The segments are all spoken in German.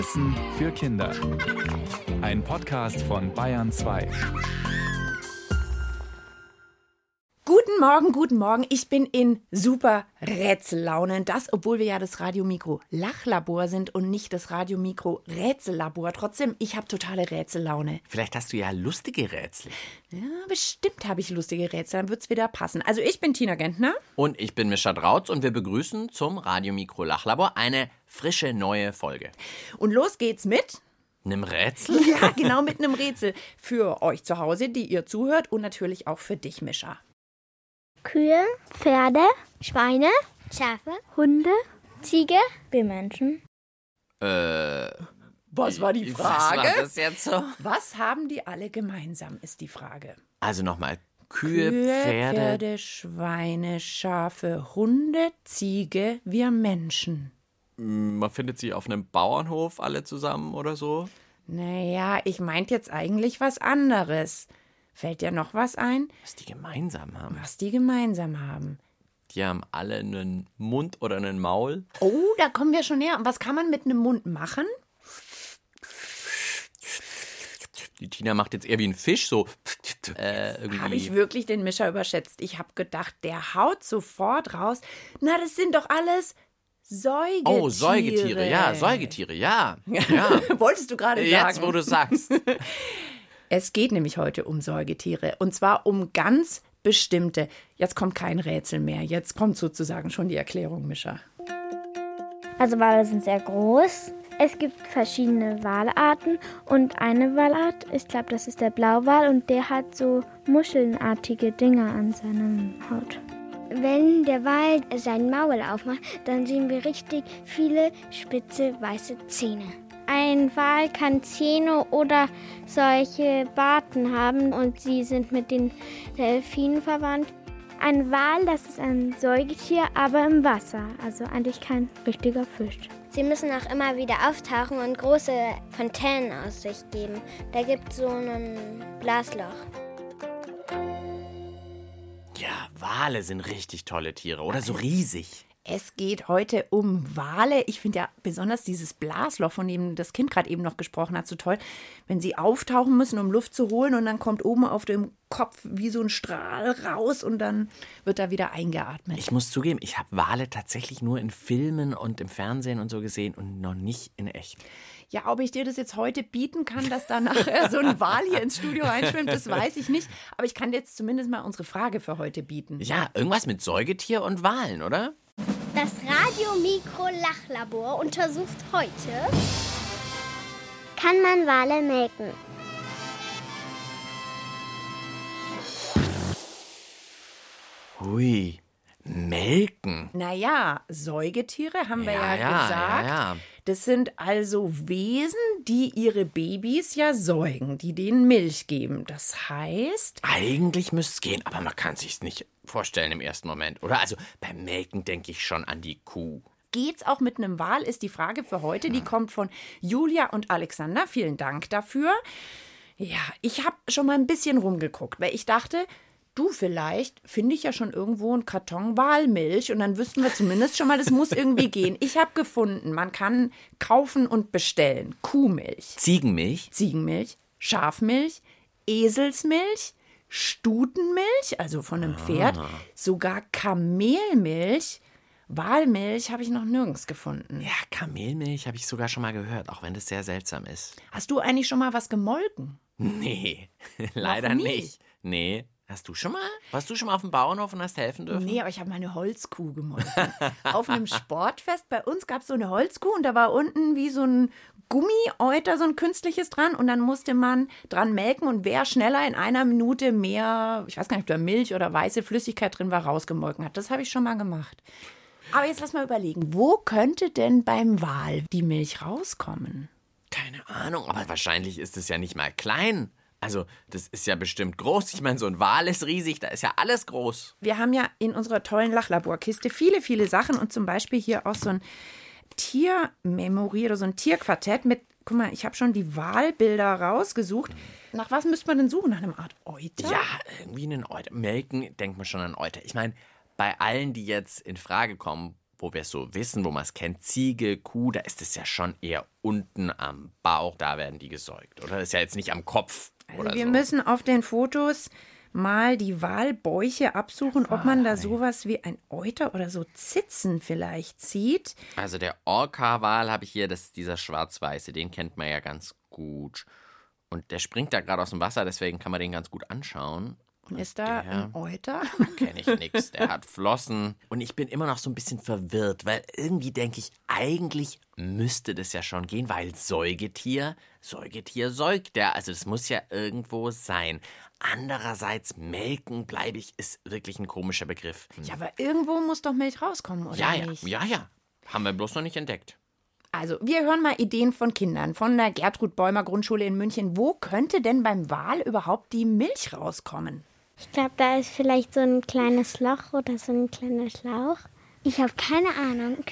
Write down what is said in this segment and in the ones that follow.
Wissen für Kinder. Ein Podcast von Bayern 2. Guten Morgen, guten Morgen. Ich bin in super Rätsellaune. Das, obwohl wir ja das Radiomikro Lachlabor sind und nicht das Radiomikro Rätsellabor. Trotzdem, ich habe totale Rätsellaune. Vielleicht hast du ja lustige Rätsel. Ja, bestimmt habe ich lustige Rätsel. Dann wird's wieder passen. Also ich bin Tina Gentner. Und ich bin Mischa Drautz und wir begrüßen zum Radiomikro Lachlabor eine frische neue Folge. Und los geht's mit Nimm Rätsel? Ja, genau mit einem Rätsel. Für euch zu Hause, die ihr zuhört und natürlich auch für dich, Mischa. Kühe, Pferde, Schweine, Schafe, Hunde, Ziege, wir Menschen. Äh. Was war die Was war Frage? das jetzt so? Was haben die alle gemeinsam, ist die Frage. Also nochmal. Kühe, Pferde. Pferde, Schweine, Schafe, Hunde, Ziege, wir Menschen. Man findet sie auf einem Bauernhof alle zusammen oder so. Naja, ich meinte jetzt eigentlich was anderes. Fällt dir noch was ein, Was die gemeinsam haben. was die gemeinsam haben? Die haben alle einen Mund oder einen Maul. Oh, da kommen wir schon näher. Und was kann man mit einem Mund machen? Die Tina macht jetzt eher wie ein Fisch, so. Äh, Habe ich wirklich den Mischer überschätzt? Ich habe gedacht, der haut sofort raus. Na, das sind doch alles Säugetiere. Oh, Säugetiere, ja, Säugetiere, ja. Ja. Wolltest du gerade Jetzt, sagen? wo du sagst. Es geht nämlich heute um Säugetiere. Und zwar um ganz bestimmte. Jetzt kommt kein Rätsel mehr. Jetzt kommt sozusagen schon die Erklärung, Mischer. Also Wale sind sehr groß. Es gibt verschiedene Walarten und eine Walart, ich glaube, das ist der Blauwal und der hat so muschelnartige Dinger an seinem Haut. Wenn der Wal sein Maul aufmacht, dann sehen wir richtig viele spitze weiße Zähne. Ein Wal kann Zähne oder solche Barten haben und sie sind mit den Delfinen verwandt. Ein Wal, das ist ein Säugetier, aber im Wasser, also eigentlich kein richtiger Fisch. Sie müssen auch immer wieder auftauchen und große Fontänen aus sich geben. Da gibt es so ein Blasloch. Ja, Wale sind richtig tolle Tiere. Oder so riesig. Es geht heute um Wale. Ich finde ja besonders dieses Blasloch, von dem das Kind gerade eben noch gesprochen hat, so toll. Wenn sie auftauchen müssen, um Luft zu holen und dann kommt oben auf dem Kopf wie so ein Strahl raus und dann wird da wieder eingeatmet. Ich muss zugeben, ich habe Wale tatsächlich nur in Filmen und im Fernsehen und so gesehen und noch nicht in echt. Ja, ob ich dir das jetzt heute bieten kann, dass da nachher so ein Wal hier ins Studio einschwimmt, das weiß ich nicht. Aber ich kann dir jetzt zumindest mal unsere Frage für heute bieten. Ja, irgendwas mit Säugetier und Walen, oder? Das Radiomikro-Lachlabor untersucht heute, Kann man Wale melken? Hui, melken. Naja, Säugetiere haben wir ja, Ja, ja, gesagt. ja, ja. Das sind also Wesen, die ihre Babys ja säugen, die denen Milch geben. Das heißt, Eigentlich müsste es gehen, aber man kann sich's nicht vorstellen im ersten Moment, oder? Also beim Melken denke ich schon an die Kuh. geht's auch mit einem Wal, ist die Frage für heute. Die kommt von Julia und Alexander. Vielen Dank dafür. Ja, ich habe schon mal ein bisschen rumgeguckt, weil ich dachte, du vielleicht finde ich ja schon irgendwo einen Karton Walmilch und dann wüssten wir zumindest schon mal, das muss irgendwie gehen. Ich habe gefunden, man kann kaufen und bestellen Kuhmilch, Ziegenmilch? Ziegenmilch, Schafmilch, Eselsmilch, Stutenmilch, also von einem Pferd, sogar Kamelmilch. Walmilch habe ich noch nirgends gefunden. Ja, Kamelmilch habe ich sogar schon mal gehört, auch wenn das sehr seltsam ist. Hast du eigentlich schon mal was gemolken? Nee, leider nicht. Nee. Hast du schon mal? Warst du schon mal auf dem Bauernhof und hast helfen dürfen? Nee, aber ich habe meine Holzkuh gemolken. Auf einem Sportfest bei uns gab es so eine Holzkuh und da war unten wie so ein Gummieuter, so ein künstliches dran und dann musste man dran melken und wer schneller in einer Minute mehr, ich weiß gar nicht, ob da Milch oder weiße Flüssigkeit drin war, rausgemolken hat. Das habe ich schon mal gemacht. Aber jetzt lass mal überlegen, wo könnte denn beim Wal die Milch rauskommen? Keine Ahnung, aber wahrscheinlich ist es ja nicht mal klein. Also, das ist ja bestimmt groß. Ich meine, so ein Wal ist riesig, da ist ja alles groß. Wir haben ja in unserer tollen Lachlaborkiste viele, viele Sachen und zum Beispiel hier auch so ein Tiermemory oder so ein Tierquartett mit, guck mal, ich habe schon die Wahlbilder rausgesucht. Nach was müsste man denn suchen? Nach einem Art Euter? Ja, irgendwie einen Euter. Melken denkt man schon an Euter. Ich meine, bei allen, die jetzt in Frage kommen, wo wir es so wissen, wo man es kennt, Ziege, Kuh, da ist es ja schon eher unten am Bauch, da werden die gesäugt, oder? Das ist ja jetzt nicht am Kopf. Also wir so. müssen auf den Fotos mal die Walbäuche absuchen, ob man da sowas wie ein Euter oder so Zitzen vielleicht sieht. Also der Orca-Wal habe ich hier, das ist dieser schwarz-weiße, den kennt man ja ganz gut. Und der springt da gerade aus dem Wasser, deswegen kann man den ganz gut anschauen. Ist da der- ein Euter? Kenne ich nix. Der hat Flossen. Und ich bin immer noch so ein bisschen verwirrt, weil irgendwie denke ich, eigentlich müsste das ja schon gehen, weil Säugetier, Säugetier säugt der. Also das muss ja irgendwo sein. Andererseits, melken, bleibe ich, ist wirklich ein komischer Begriff. Ja, aber irgendwo muss doch Milch rauskommen, oder ja, ja, nicht? ja, ja. Haben wir bloß noch nicht entdeckt. Also, wir hören mal Ideen von Kindern von der Gertrud Bäumer Grundschule in München. Wo könnte denn beim Wal überhaupt die Milch rauskommen? Ich glaube, da ist vielleicht so ein kleines Loch oder so ein kleiner Schlauch. Ich habe keine Ahnung,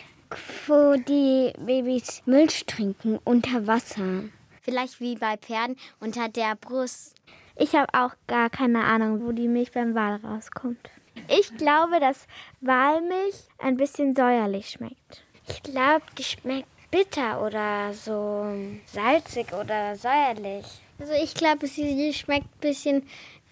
wo die Babys Milch trinken unter Wasser. Vielleicht wie bei Pferden unter der Brust. Ich habe auch gar keine Ahnung, wo die Milch beim Wal rauskommt. Ich glaube, dass Walmilch ein bisschen säuerlich schmeckt. Ich glaube, die schmeckt bitter oder so salzig oder säuerlich. Also ich glaube, sie schmeckt ein bisschen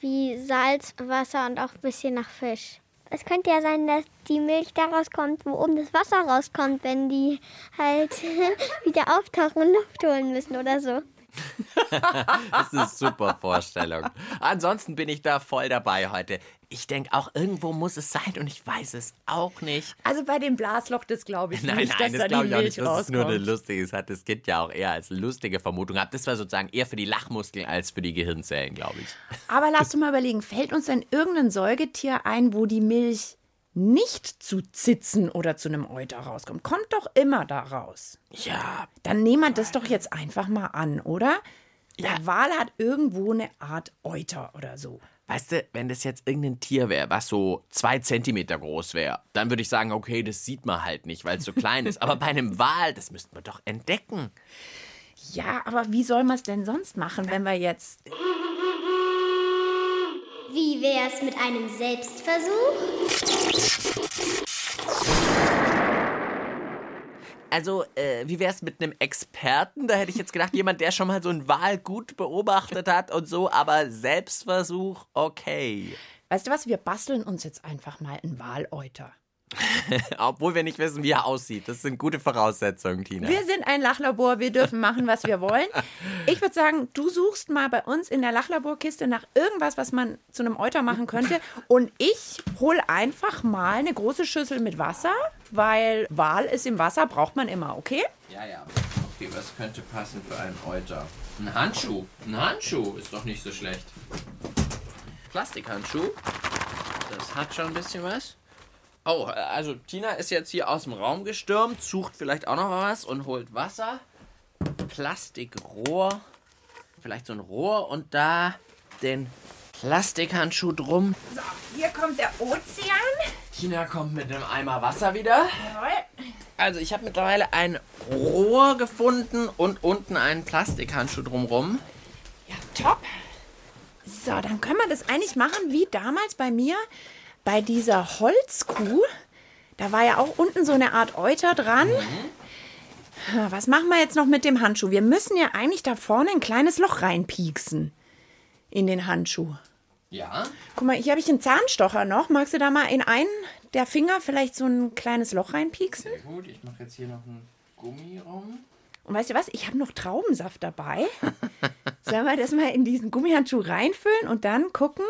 wie Salz, Wasser und auch ein bisschen nach Fisch. Es könnte ja sein, dass die Milch daraus kommt, wo oben das Wasser rauskommt, wenn die halt wieder auftauchen und Luft holen müssen oder so. Das ist eine super Vorstellung. Ansonsten bin ich da voll dabei heute. Ich denke auch, irgendwo muss es sein und ich weiß es auch nicht. Also bei dem Blasloch, das glaube ich Nein, nicht, nein, dass das da glaube ich auch nicht. Das ist nur eine rauskommt. lustige, das hat das Kind ja auch eher als lustige Vermutung gehabt. Das war sozusagen eher für die Lachmuskeln als für die Gehirnzellen, glaube ich. Aber lass du mal überlegen, fällt uns denn irgendein Säugetier ein, wo die Milch nicht zu Zitzen oder zu einem Euter rauskommt? Kommt doch immer da raus. Ja, Dann nehmen wir das doch jetzt einfach mal an, oder? Der Wal hat irgendwo eine Art Euter oder so. weißt du, wenn das jetzt irgendein Tier wäre, was so zwei Zentimeter groß wäre, dann würde ich sagen, okay, das sieht man halt nicht, weil es so klein ist. Aber bei einem Wal, das müssten wir doch entdecken. Ja, aber wie soll man es denn sonst machen, wenn wir jetzt. Wie wär's mit einem Selbstversuch? Also, äh, wie wär's mit einem Experten? Da hätte ich jetzt gedacht, jemand, der schon mal so einen Wal gut beobachtet hat und so, aber Selbstversuch, okay. Weißt du was, wir basteln uns jetzt einfach mal einen Waläuter. Obwohl wir nicht wissen, wie er aussieht. Das sind gute Voraussetzungen, Tina. Wir sind ein Lachlabor, wir dürfen machen, was wir wollen. Ich würde sagen, du suchst mal bei uns in der Lachlaborkiste nach irgendwas, was man zu einem Euter machen könnte. Und ich hole einfach mal eine große Schüssel mit Wasser, weil Wal ist im Wasser, braucht man immer, okay? Ja, ja. Okay, was könnte passen für einen Euter? Ein Handschuh. Ein Handschuh ist doch nicht so schlecht. Plastikhandschuh. Das hat schon ein bisschen was. Oh, also Tina ist jetzt hier aus dem Raum gestürmt, sucht vielleicht auch noch was und holt Wasser. Plastikrohr. Vielleicht so ein Rohr und da den Plastikhandschuh drum. So, hier kommt der Ozean. Tina kommt mit einem Eimer Wasser wieder. Jawohl. Also ich habe mittlerweile ein Rohr gefunden und unten einen Plastikhandschuh drumrum. Ja, top. So, dann können wir das eigentlich machen wie damals bei mir bei dieser Holzkuh. Da war ja auch unten so eine Art Euter dran. Ha, Was machen wir jetzt noch mit dem Handschuh? Wir müssen ja eigentlich da vorne ein kleines Loch reinpieksen in den Handschuh. Ja. Guck mal, hier habe ich einen Zahnstocher noch. Magst du da mal in einen der Finger vielleicht so ein kleines Loch reinpieksen? Sehr gut, ich mache jetzt hier noch einen Gummi rum. Und weißt du was? Ich habe noch Traubensaft dabei. Sollen wir das mal in diesen Gummihandschuh reinfüllen und dann gucken?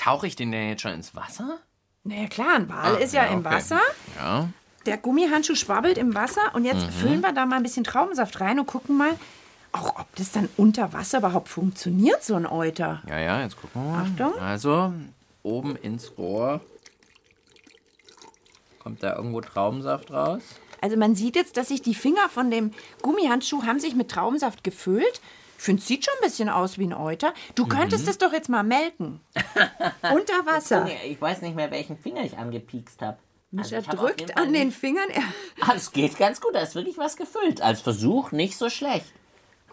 Tauche ich den denn jetzt schon ins Wasser? Na ja, klar, ein Wal ist ja, im Ah, okay. Wasser. Ja. Der Gummihandschuh schwabbelt im Wasser und jetzt füllen wir da mal ein bisschen Traubensaft rein und gucken mal, auch ob das dann unter Wasser überhaupt funktioniert, so ein Euter. Ja, ja, jetzt gucken wir mal. Achtung. Also, oben ins Rohr. Kommt da irgendwo Traubensaft raus? Also man sieht jetzt, dass sich die Finger von dem Gummihandschuh haben sich mit Traubensaft gefüllt. Ich finde, es sieht schon ein bisschen aus wie ein Euter. Du könntest es doch jetzt mal melken. Unter Wasser. Ich weiß nicht mehr, welchen Finger ich angepiekst habe. Mischa ich hab auf jeden drückt Fall an den nicht- Fingern. Er- Ah, es geht ganz gut, da ist wirklich was gefüllt. Als Versuch nicht so schlecht.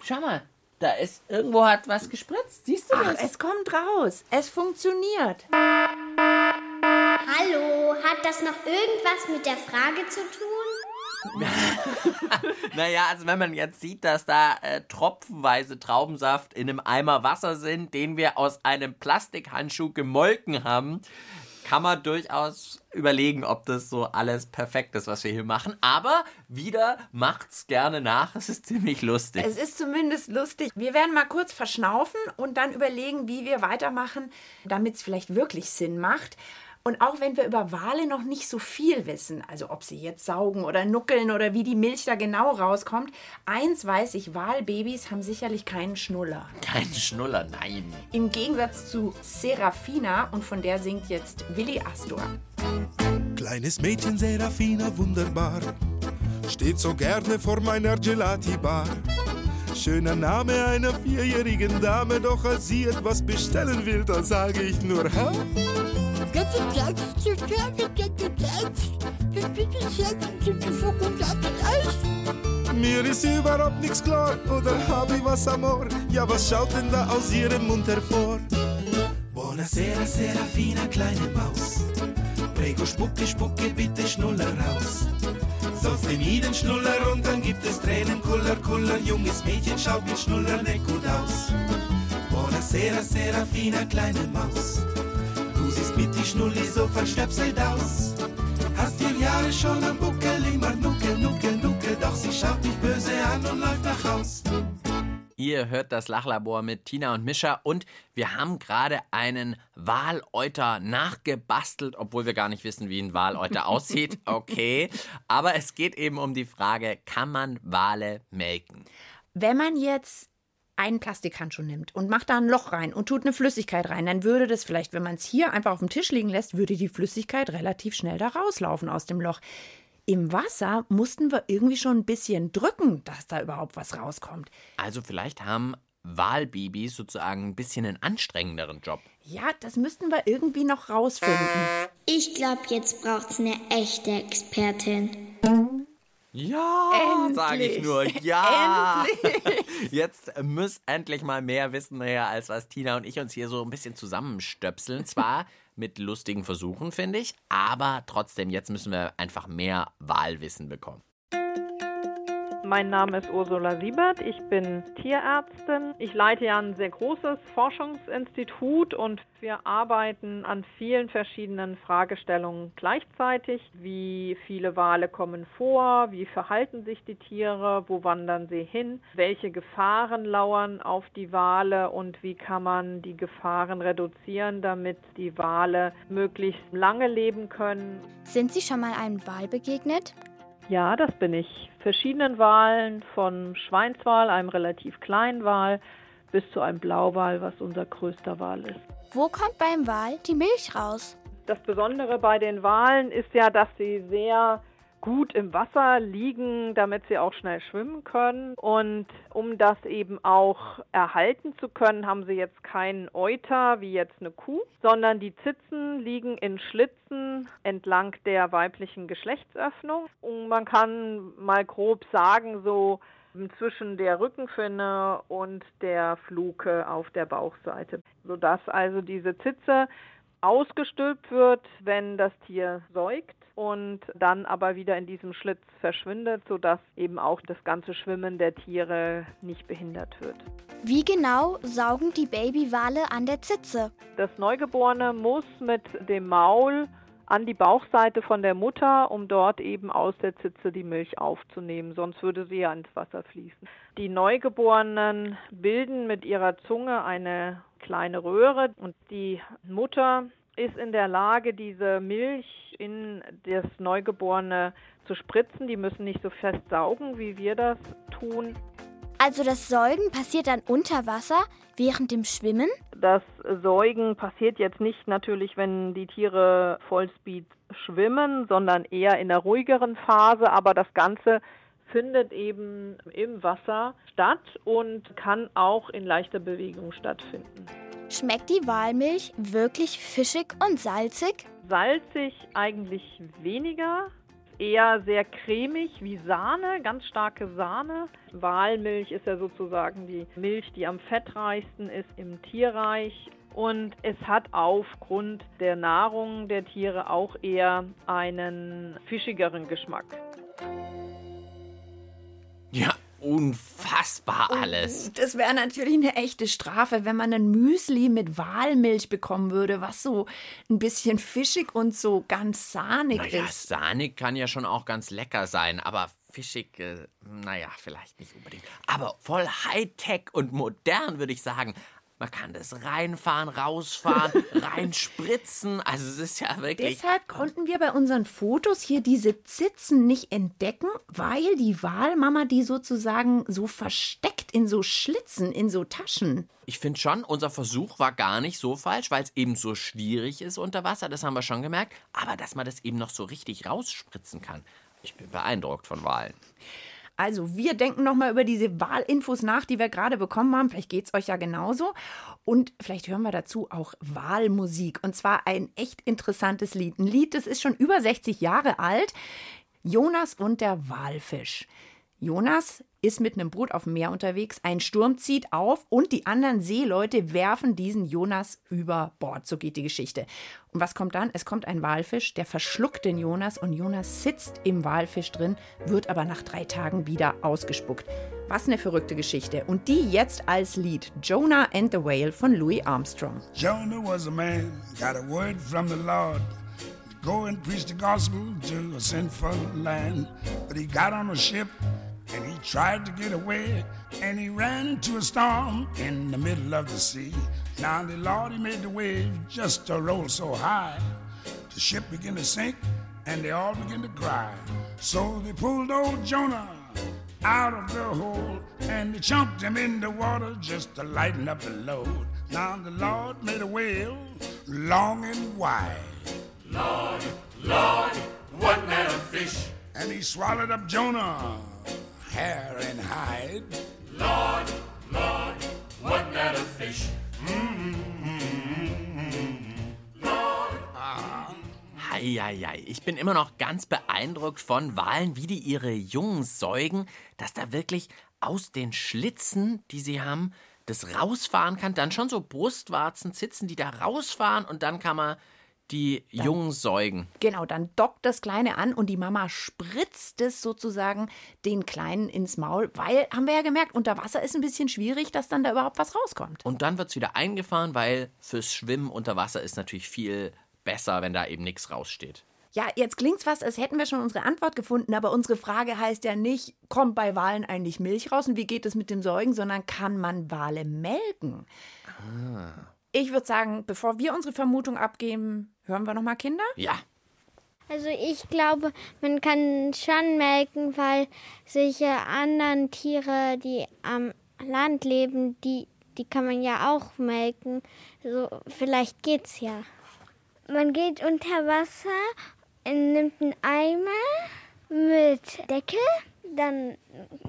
Schau mal, da ist irgendwo hat was gespritzt. Siehst du Ach, das? es kommt raus. Es funktioniert. Hallo, Hat das noch irgendwas mit der Frage zu tun? Naja, also wenn man jetzt sieht, dass da äh, tropfenweise Traubensaft in einem Eimer Wasser sind, den wir aus einem Plastikhandschuh gemolken haben, kann man durchaus überlegen, ob das so alles perfekt ist, was wir hier machen. Aber wieder macht's gerne nach. Es ist ziemlich lustig. Es ist zumindest lustig. Wir werden mal kurz verschnaufen und dann überlegen, wie wir weitermachen, damit es vielleicht wirklich Sinn macht. Und auch wenn wir über Wale noch nicht so viel wissen, also ob sie jetzt saugen oder nuckeln oder wie die Milch da genau rauskommt, eins weiß ich, Walbabys haben sicherlich keinen Schnuller. Kein Schnuller, nein. Im Gegensatz zu Serafina und von der singt jetzt Willi Astor. Kleines Mädchen Serafina, wunderbar, steht so gerne vor meiner Gelati-Bar. Schöner Name einer vierjährigen Dame, doch als sie etwas bestellen will, da sage ich nur, ha? Mir ist überhaupt nichts klar, oder hab ich was am Ohr? Ja, was schaut denn da aus ihrem Mund hervor? Buonasera, Serafina, kleine Maus. Prego, spucke, spucke, bitte Schnuller raus. Sonst nimm jeden Schnuller und dann gibt es Tränen, Kuller, Kuller. Junges Mädchen schaut mit Schnuller nicht gut aus. Buonasera, Serafina, kleine Maus. Schnulli so verstöpselt aus. Hast dir Jahre schon am Buckel immer nuckel, nuckel, nuckel. Doch sie schaut mich böse an und läuft nach Haus. Ihr hört das Lachlabor mit Tina und Mischa und wir haben gerade einen Waläuter nachgebastelt, obwohl wir gar nicht wissen, wie ein Waläuter aussieht. Okay, aber es geht eben um die Frage, kann man Wale melken? Wenn man jetzt einen Plastikhandschuh nimmt und macht da ein Loch rein und tut eine Flüssigkeit rein, dann würde das vielleicht, wenn man es hier einfach auf dem Tisch liegen lässt, würde die Flüssigkeit relativ schnell da rauslaufen aus dem Loch. Im Wasser mussten wir irgendwie schon ein bisschen drücken, dass da überhaupt was rauskommt. Also vielleicht haben Walbabys sozusagen ein bisschen einen anstrengenderen Job. Ja, das müssten wir irgendwie noch rausfinden. Ich glaube, jetzt braucht's eine echte Expertin. Ja, Endlich. sage ich nur. Ja. Jetzt muss endlich mal mehr wissen her, als was Tina und ich uns hier so ein bisschen zusammenstöpseln. Zwar mit lustigen Versuchen, finde ich, aber trotzdem, jetzt müssen wir einfach mehr Wahlwissen bekommen. Mein Name ist Ursula Siebert, ich bin Tierärztin. Ich leite ja ein sehr großes Forschungsinstitut und wir arbeiten an vielen verschiedenen Fragestellungen gleichzeitig. Wie viele Wale kommen vor? Wie verhalten sich die Tiere? Wo wandern sie hin? Welche Gefahren lauern auf die Wale und wie kann man die Gefahren reduzieren, damit die Wale möglichst lange leben können? Sind Sie schon mal einem Wal begegnet? Ja, das bin ich. Verschiedenen Walen, von Schweinswal, einem relativ kleinen Wal, bis zu einem Blauwal, was unser größter Wal ist. Wo kommt beim Wal die Milch raus? Das Besondere bei den Walen ist ja, dass sie sehr gut im Wasser liegen, damit sie auch schnell schwimmen können. Und um das eben auch erhalten zu können, haben sie jetzt keinen Euter wie jetzt eine Kuh, sondern die Zitzen liegen in Schlitzen entlang der weiblichen Geschlechtsöffnung. Und man kann mal grob sagen, so zwischen der Rückenfinne und der Fluke auf der Bauchseite, sodass also diese Zitze ausgestülpt wird, wenn das Tier säugt und dann aber wieder in diesem Schlitz verschwindet, sodass eben auch das ganze Schwimmen der Tiere nicht behindert wird. Wie genau saugen die Babywale an der Zitze? Das Neugeborene muss mit dem Maul an die Bauchseite von der Mutter, um dort eben aus der Zitze die Milch aufzunehmen, sonst würde sie ja ins Wasser fließen. Die Neugeborenen bilden mit ihrer Zunge eine kleine Röhre und die Mutter ist in der Lage, diese Milch in das Neugeborene zu spritzen. Die müssen nicht so fest saugen, wie wir das tun. Also das Säugen passiert dann unter Wasser während dem Schwimmen? Das Säugen passiert jetzt nicht natürlich, wenn die Tiere Vollspeed schwimmen, sondern eher in der ruhigeren Phase. Aber das Ganze findet eben im Wasser statt und kann auch in leichter Bewegung stattfinden. Schmeckt die Walmilch wirklich fischig und salzig? Salzig eigentlich weniger, eher sehr cremig wie Sahne, ganz starke Sahne. Walmilch ist ja sozusagen die Milch, die am fettreichsten ist im Tierreich und es hat aufgrund der Nahrung der Tiere auch eher einen fischigeren Geschmack. Ja, unfassbar alles. Das wäre natürlich eine echte Strafe, wenn man ein Müsli mit Walmilch bekommen würde, was so ein bisschen fischig und so ganz sahnig Naja, ist. sahnig kann ja schon auch ganz lecker sein, aber fischig, äh, naja, vielleicht nicht unbedingt. Aber voll Hightech und modern, würde ich sagen. Man kann das reinfahren, rausfahren, reinspritzen. Also es ist ja wirklich. Deshalb konnten wir bei unseren Fotos hier diese Zitzen nicht entdecken, weil die Walmama die sozusagen so versteckt in so Schlitzen, in so Taschen. Ich finde schon, unser Versuch war gar nicht so falsch, weil es eben so schwierig ist unter Wasser, das haben wir schon gemerkt. Aber dass man das eben noch so richtig rausspritzen kann. Ich bin beeindruckt von Walen. Also, wir denken nochmal über diese Wahlinfos nach, die wir gerade bekommen haben. Vielleicht geht es euch ja genauso. Und vielleicht hören wir dazu auch Wahlmusik. Und zwar ein echt interessantes Lied. Ein Lied, das ist schon über 60 Jahre alt. Jonas und der Walfisch. Jonas ist mit einem Boot auf dem Meer unterwegs, ein Sturm zieht auf und die anderen Seeleute werfen diesen Jonas über Bord. So geht die Geschichte. Und was kommt dann? Es kommt ein Walfisch, der verschluckt den Jonas und Jonas sitzt im Walfisch drin, wird aber nach drei Tagen wieder ausgespuckt. Was eine verrückte Geschichte. Und die jetzt als Lied Jonah and the Whale von Louis Armstrong. Jonah was a man, got a word from the Lord. Go and preach the gospel to a sinful land. But he got on a ship and he tried to get away. And he ran to a storm in the middle of the sea. Now the Lord, he made the waves just to roll so high. The ship began to sink and they all began to cry. So they pulled old Jonah out of the hole and they chunked him in the water just to lighten up the load. Now the Lord made a whale long and wide. Lord, Lord, what manner of fish? And he swallowed up Jonah, hair and hide. Lord, Lord, what manner of fish? Heieiei, ich bin immer noch ganz beeindruckt von Walen, wie die ihre Jungen säugen, dass da wirklich aus den Schlitzen, die sie haben, das rausfahren kann. Dann schon so Brustwarzen, Zitzen, die da rausfahren und dann kann man die Jungen säugen. Genau, dann dockt das Kleine an und die Mama spritzt es sozusagen den Kleinen ins Maul, weil, haben wir ja gemerkt, unter Wasser ist ein bisschen schwierig, dass dann da überhaupt was rauskommt. Und dann wird es wieder eingefahren, weil fürs Schwimmen unter Wasser ist natürlich viel besser, wenn da eben nichts raussteht. Ja, jetzt klingt's fast, als hätten wir schon unsere Antwort gefunden, aber unsere Frage heißt ja nicht, kommt bei Walen eigentlich Milch raus und wie geht es mit dem Säugen, sondern kann man Wale melken? Ich würde sagen, bevor wir unsere Vermutung abgeben, hören wir noch mal Kinder? Ja, Also ich glaube, man kann schon melken, weil solche anderen Tiere, die am Land leben, die, die kann man ja auch melken. So, vielleicht geht's ja. Man geht unter Wasser, nimmt einen Eimer mit Deckel, dann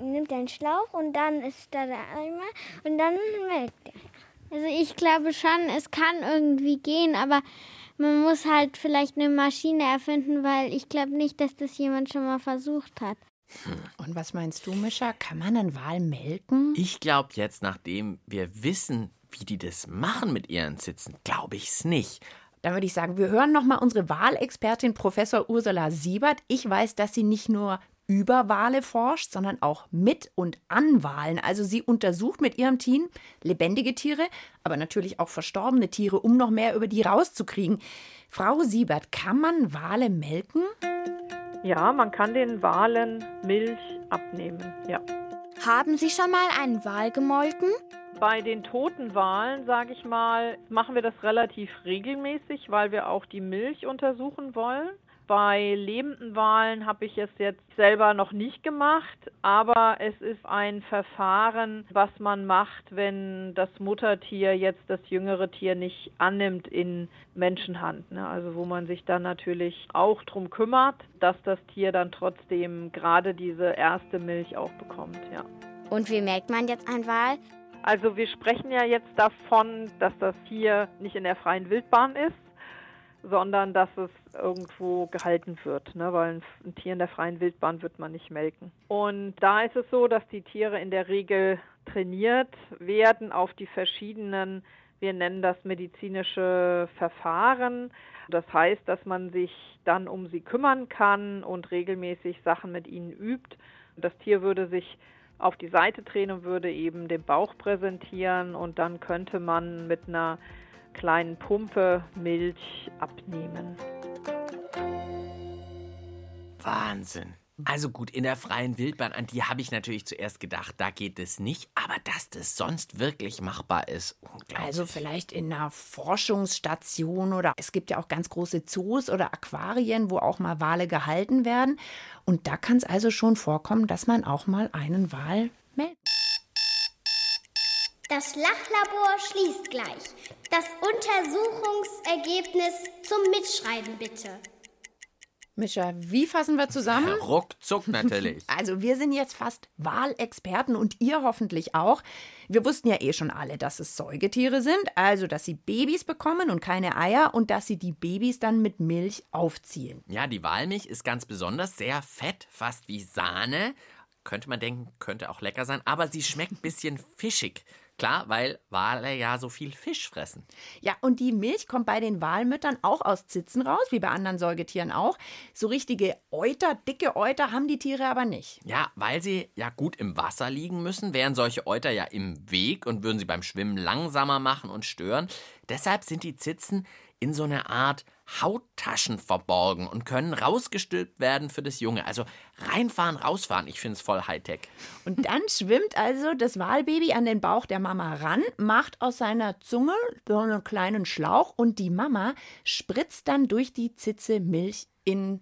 nimmt er einen Schlauch und dann ist da der Eimer und dann melkt er. Also ich glaube schon, es kann irgendwie gehen, aber man muss halt vielleicht eine Maschine erfinden, weil ich glaube nicht, dass das jemand schon mal versucht hat. Und was meinst du, Mischa? Kann man einen Wal melken? ich glaube jetzt, nachdem wir wissen, wie die das machen mit ihren Zitzen, glaube ich es nicht. Dann würde ich sagen, wir hören noch mal unsere Wahlexpertin Professor Ursula Siebert. Ich weiß, dass sie nicht nur über Wale forscht, sondern auch mit und an Walen. Also sie untersucht mit ihrem Team lebendige Tiere, aber natürlich auch verstorbene Tiere, um noch mehr über die rauszukriegen. Frau Siebert, kann man Wale melken? Ja, man kann den Walen Milch abnehmen, ja. Haben Sie schon mal einen Wal gemolken? Bei den toten Walen, sage ich mal, machen wir das relativ regelmäßig, weil wir auch die Milch untersuchen wollen. Bei lebenden Walen habe ich es jetzt selber noch nicht gemacht, aber es ist ein Verfahren, was man macht, wenn das Muttertier jetzt das jüngere Tier nicht annimmt in Menschenhand. Ne? Also wo man sich dann natürlich auch darum kümmert, dass das Tier dann trotzdem gerade diese erste Milch auch bekommt. Ja. Und wie merkt man jetzt einen Wal? Also wir sprechen ja jetzt davon, dass das Tier nicht in der freien Wildbahn ist, sondern dass es irgendwo gehalten wird, ne? weil ein, Tier in der freien Wildbahn wird man nicht melken. Und da ist es so, dass die Tiere in der Regel trainiert werden auf die verschiedenen Wir nennen das medizinische Verfahren. Das heißt, dass man sich dann um sie kümmern kann und regelmäßig Sachen mit ihnen übt. Das Tier würde sich auf die Seite drehen und würde eben den Bauch präsentieren und dann könnte man mit einer kleinen Pumpe Milch abnehmen. Wahnsinn. Also gut, in der freien Wildbahn, an die habe ich natürlich zuerst gedacht, da geht es nicht, aber dass das sonst wirklich machbar ist, unglaublich. Also vielleicht in einer Forschungsstation oder es gibt ja auch ganz große Zoos oder Aquarien, wo auch mal Wale gehalten werden. Und da kann es also schon vorkommen, dass man auch mal einen Wal. Das Lachlabor schließt gleich. Das Untersuchungsergebnis zum Mitschreiben bitte. Mischa, wie fassen wir zusammen? Ruckzuck natürlich. Also wir sind jetzt fast Wahlexperten und ihr hoffentlich auch. Wir wussten ja eh schon alle, dass es Säugetiere sind, also dass sie Babys bekommen und keine Eier und dass sie die Babys dann mit Milch aufziehen. Ja, die Walmilch ist ganz besonders sehr fett, fast wie Sahne. Könnte man denken, könnte auch lecker sein, aber sie schmeckt ein bisschen fischig. Klar, weil Wale ja so viel Fisch fressen. Ja, und die Milch kommt bei den Walmüttern auch aus Zitzen raus, wie bei anderen Säugetieren auch. So richtige Euter, dicke Euter haben die Tiere aber nicht. Ja, weil sie ja gut im Wasser liegen müssen, wären solche Euter ja im Weg und würden sie beim Schwimmen langsamer machen und stören. Deshalb sind die Zitzen in so einer Art Hauttaschen verborgen und können rausgestülpt werden für das Junge. Also reinfahren, rausfahren. Ich finde es voll Hightech. Und dann schwimmt also das Walbaby an den Bauch der Mama ran, macht aus seiner Zunge so einen kleinen Schlauch und die Mama spritzt dann durch die Zitze Milch in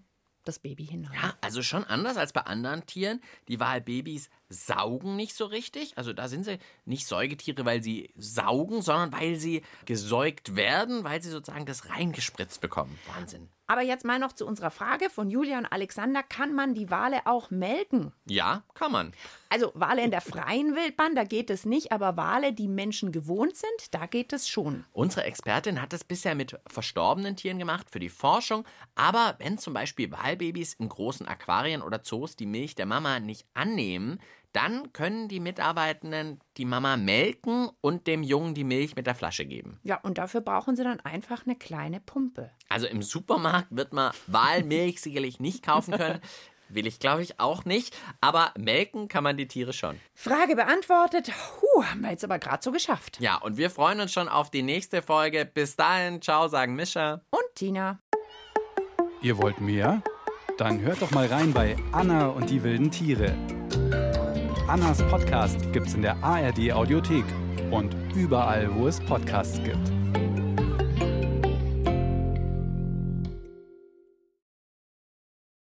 das Baby hinein. Ja, also schon anders als bei anderen Tieren. Die Walbabys saugen nicht so richtig. Also da sind sie nicht Säugetiere, weil sie saugen, sondern weil sie gesäugt werden, weil sie sozusagen das reingespritzt bekommen. Wahnsinn. Aber jetzt mal noch zu unserer Frage von Julia und Alexander. Kann man die Wale auch melken? Ja, kann man. Also Wale in der freien Wildbahn, da geht es nicht, aber Wale, die Menschen gewohnt sind, da geht es schon. Unsere Expertin hat es bisher mit verstorbenen Tieren gemacht für die Forschung. Aber wenn zum Beispiel Walbabys in großen Aquarien oder Zoos die Milch der Mama nicht annehmen, dann können die Mitarbeitenden die Mama melken und dem Jungen die Milch mit der Flasche geben. Ja, und dafür brauchen sie dann einfach eine kleine Pumpe. Also im Supermarkt wird man Walmilch sicherlich nicht kaufen können. Will ich, glaube ich, auch nicht. Aber melken kann man die Tiere schon. Frage beantwortet. Puh, haben wir jetzt aber gerade so geschafft. Ja, und wir freuen uns schon auf die nächste Folge. Bis dahin, ciao, sagen Mischa. Und Tina. Ihr wollt mehr? Dann hört doch mal rein bei Anna und die wilden Tiere. Annas Podcast gibt's in der ARD Audiothek und überall, wo es Podcasts gibt.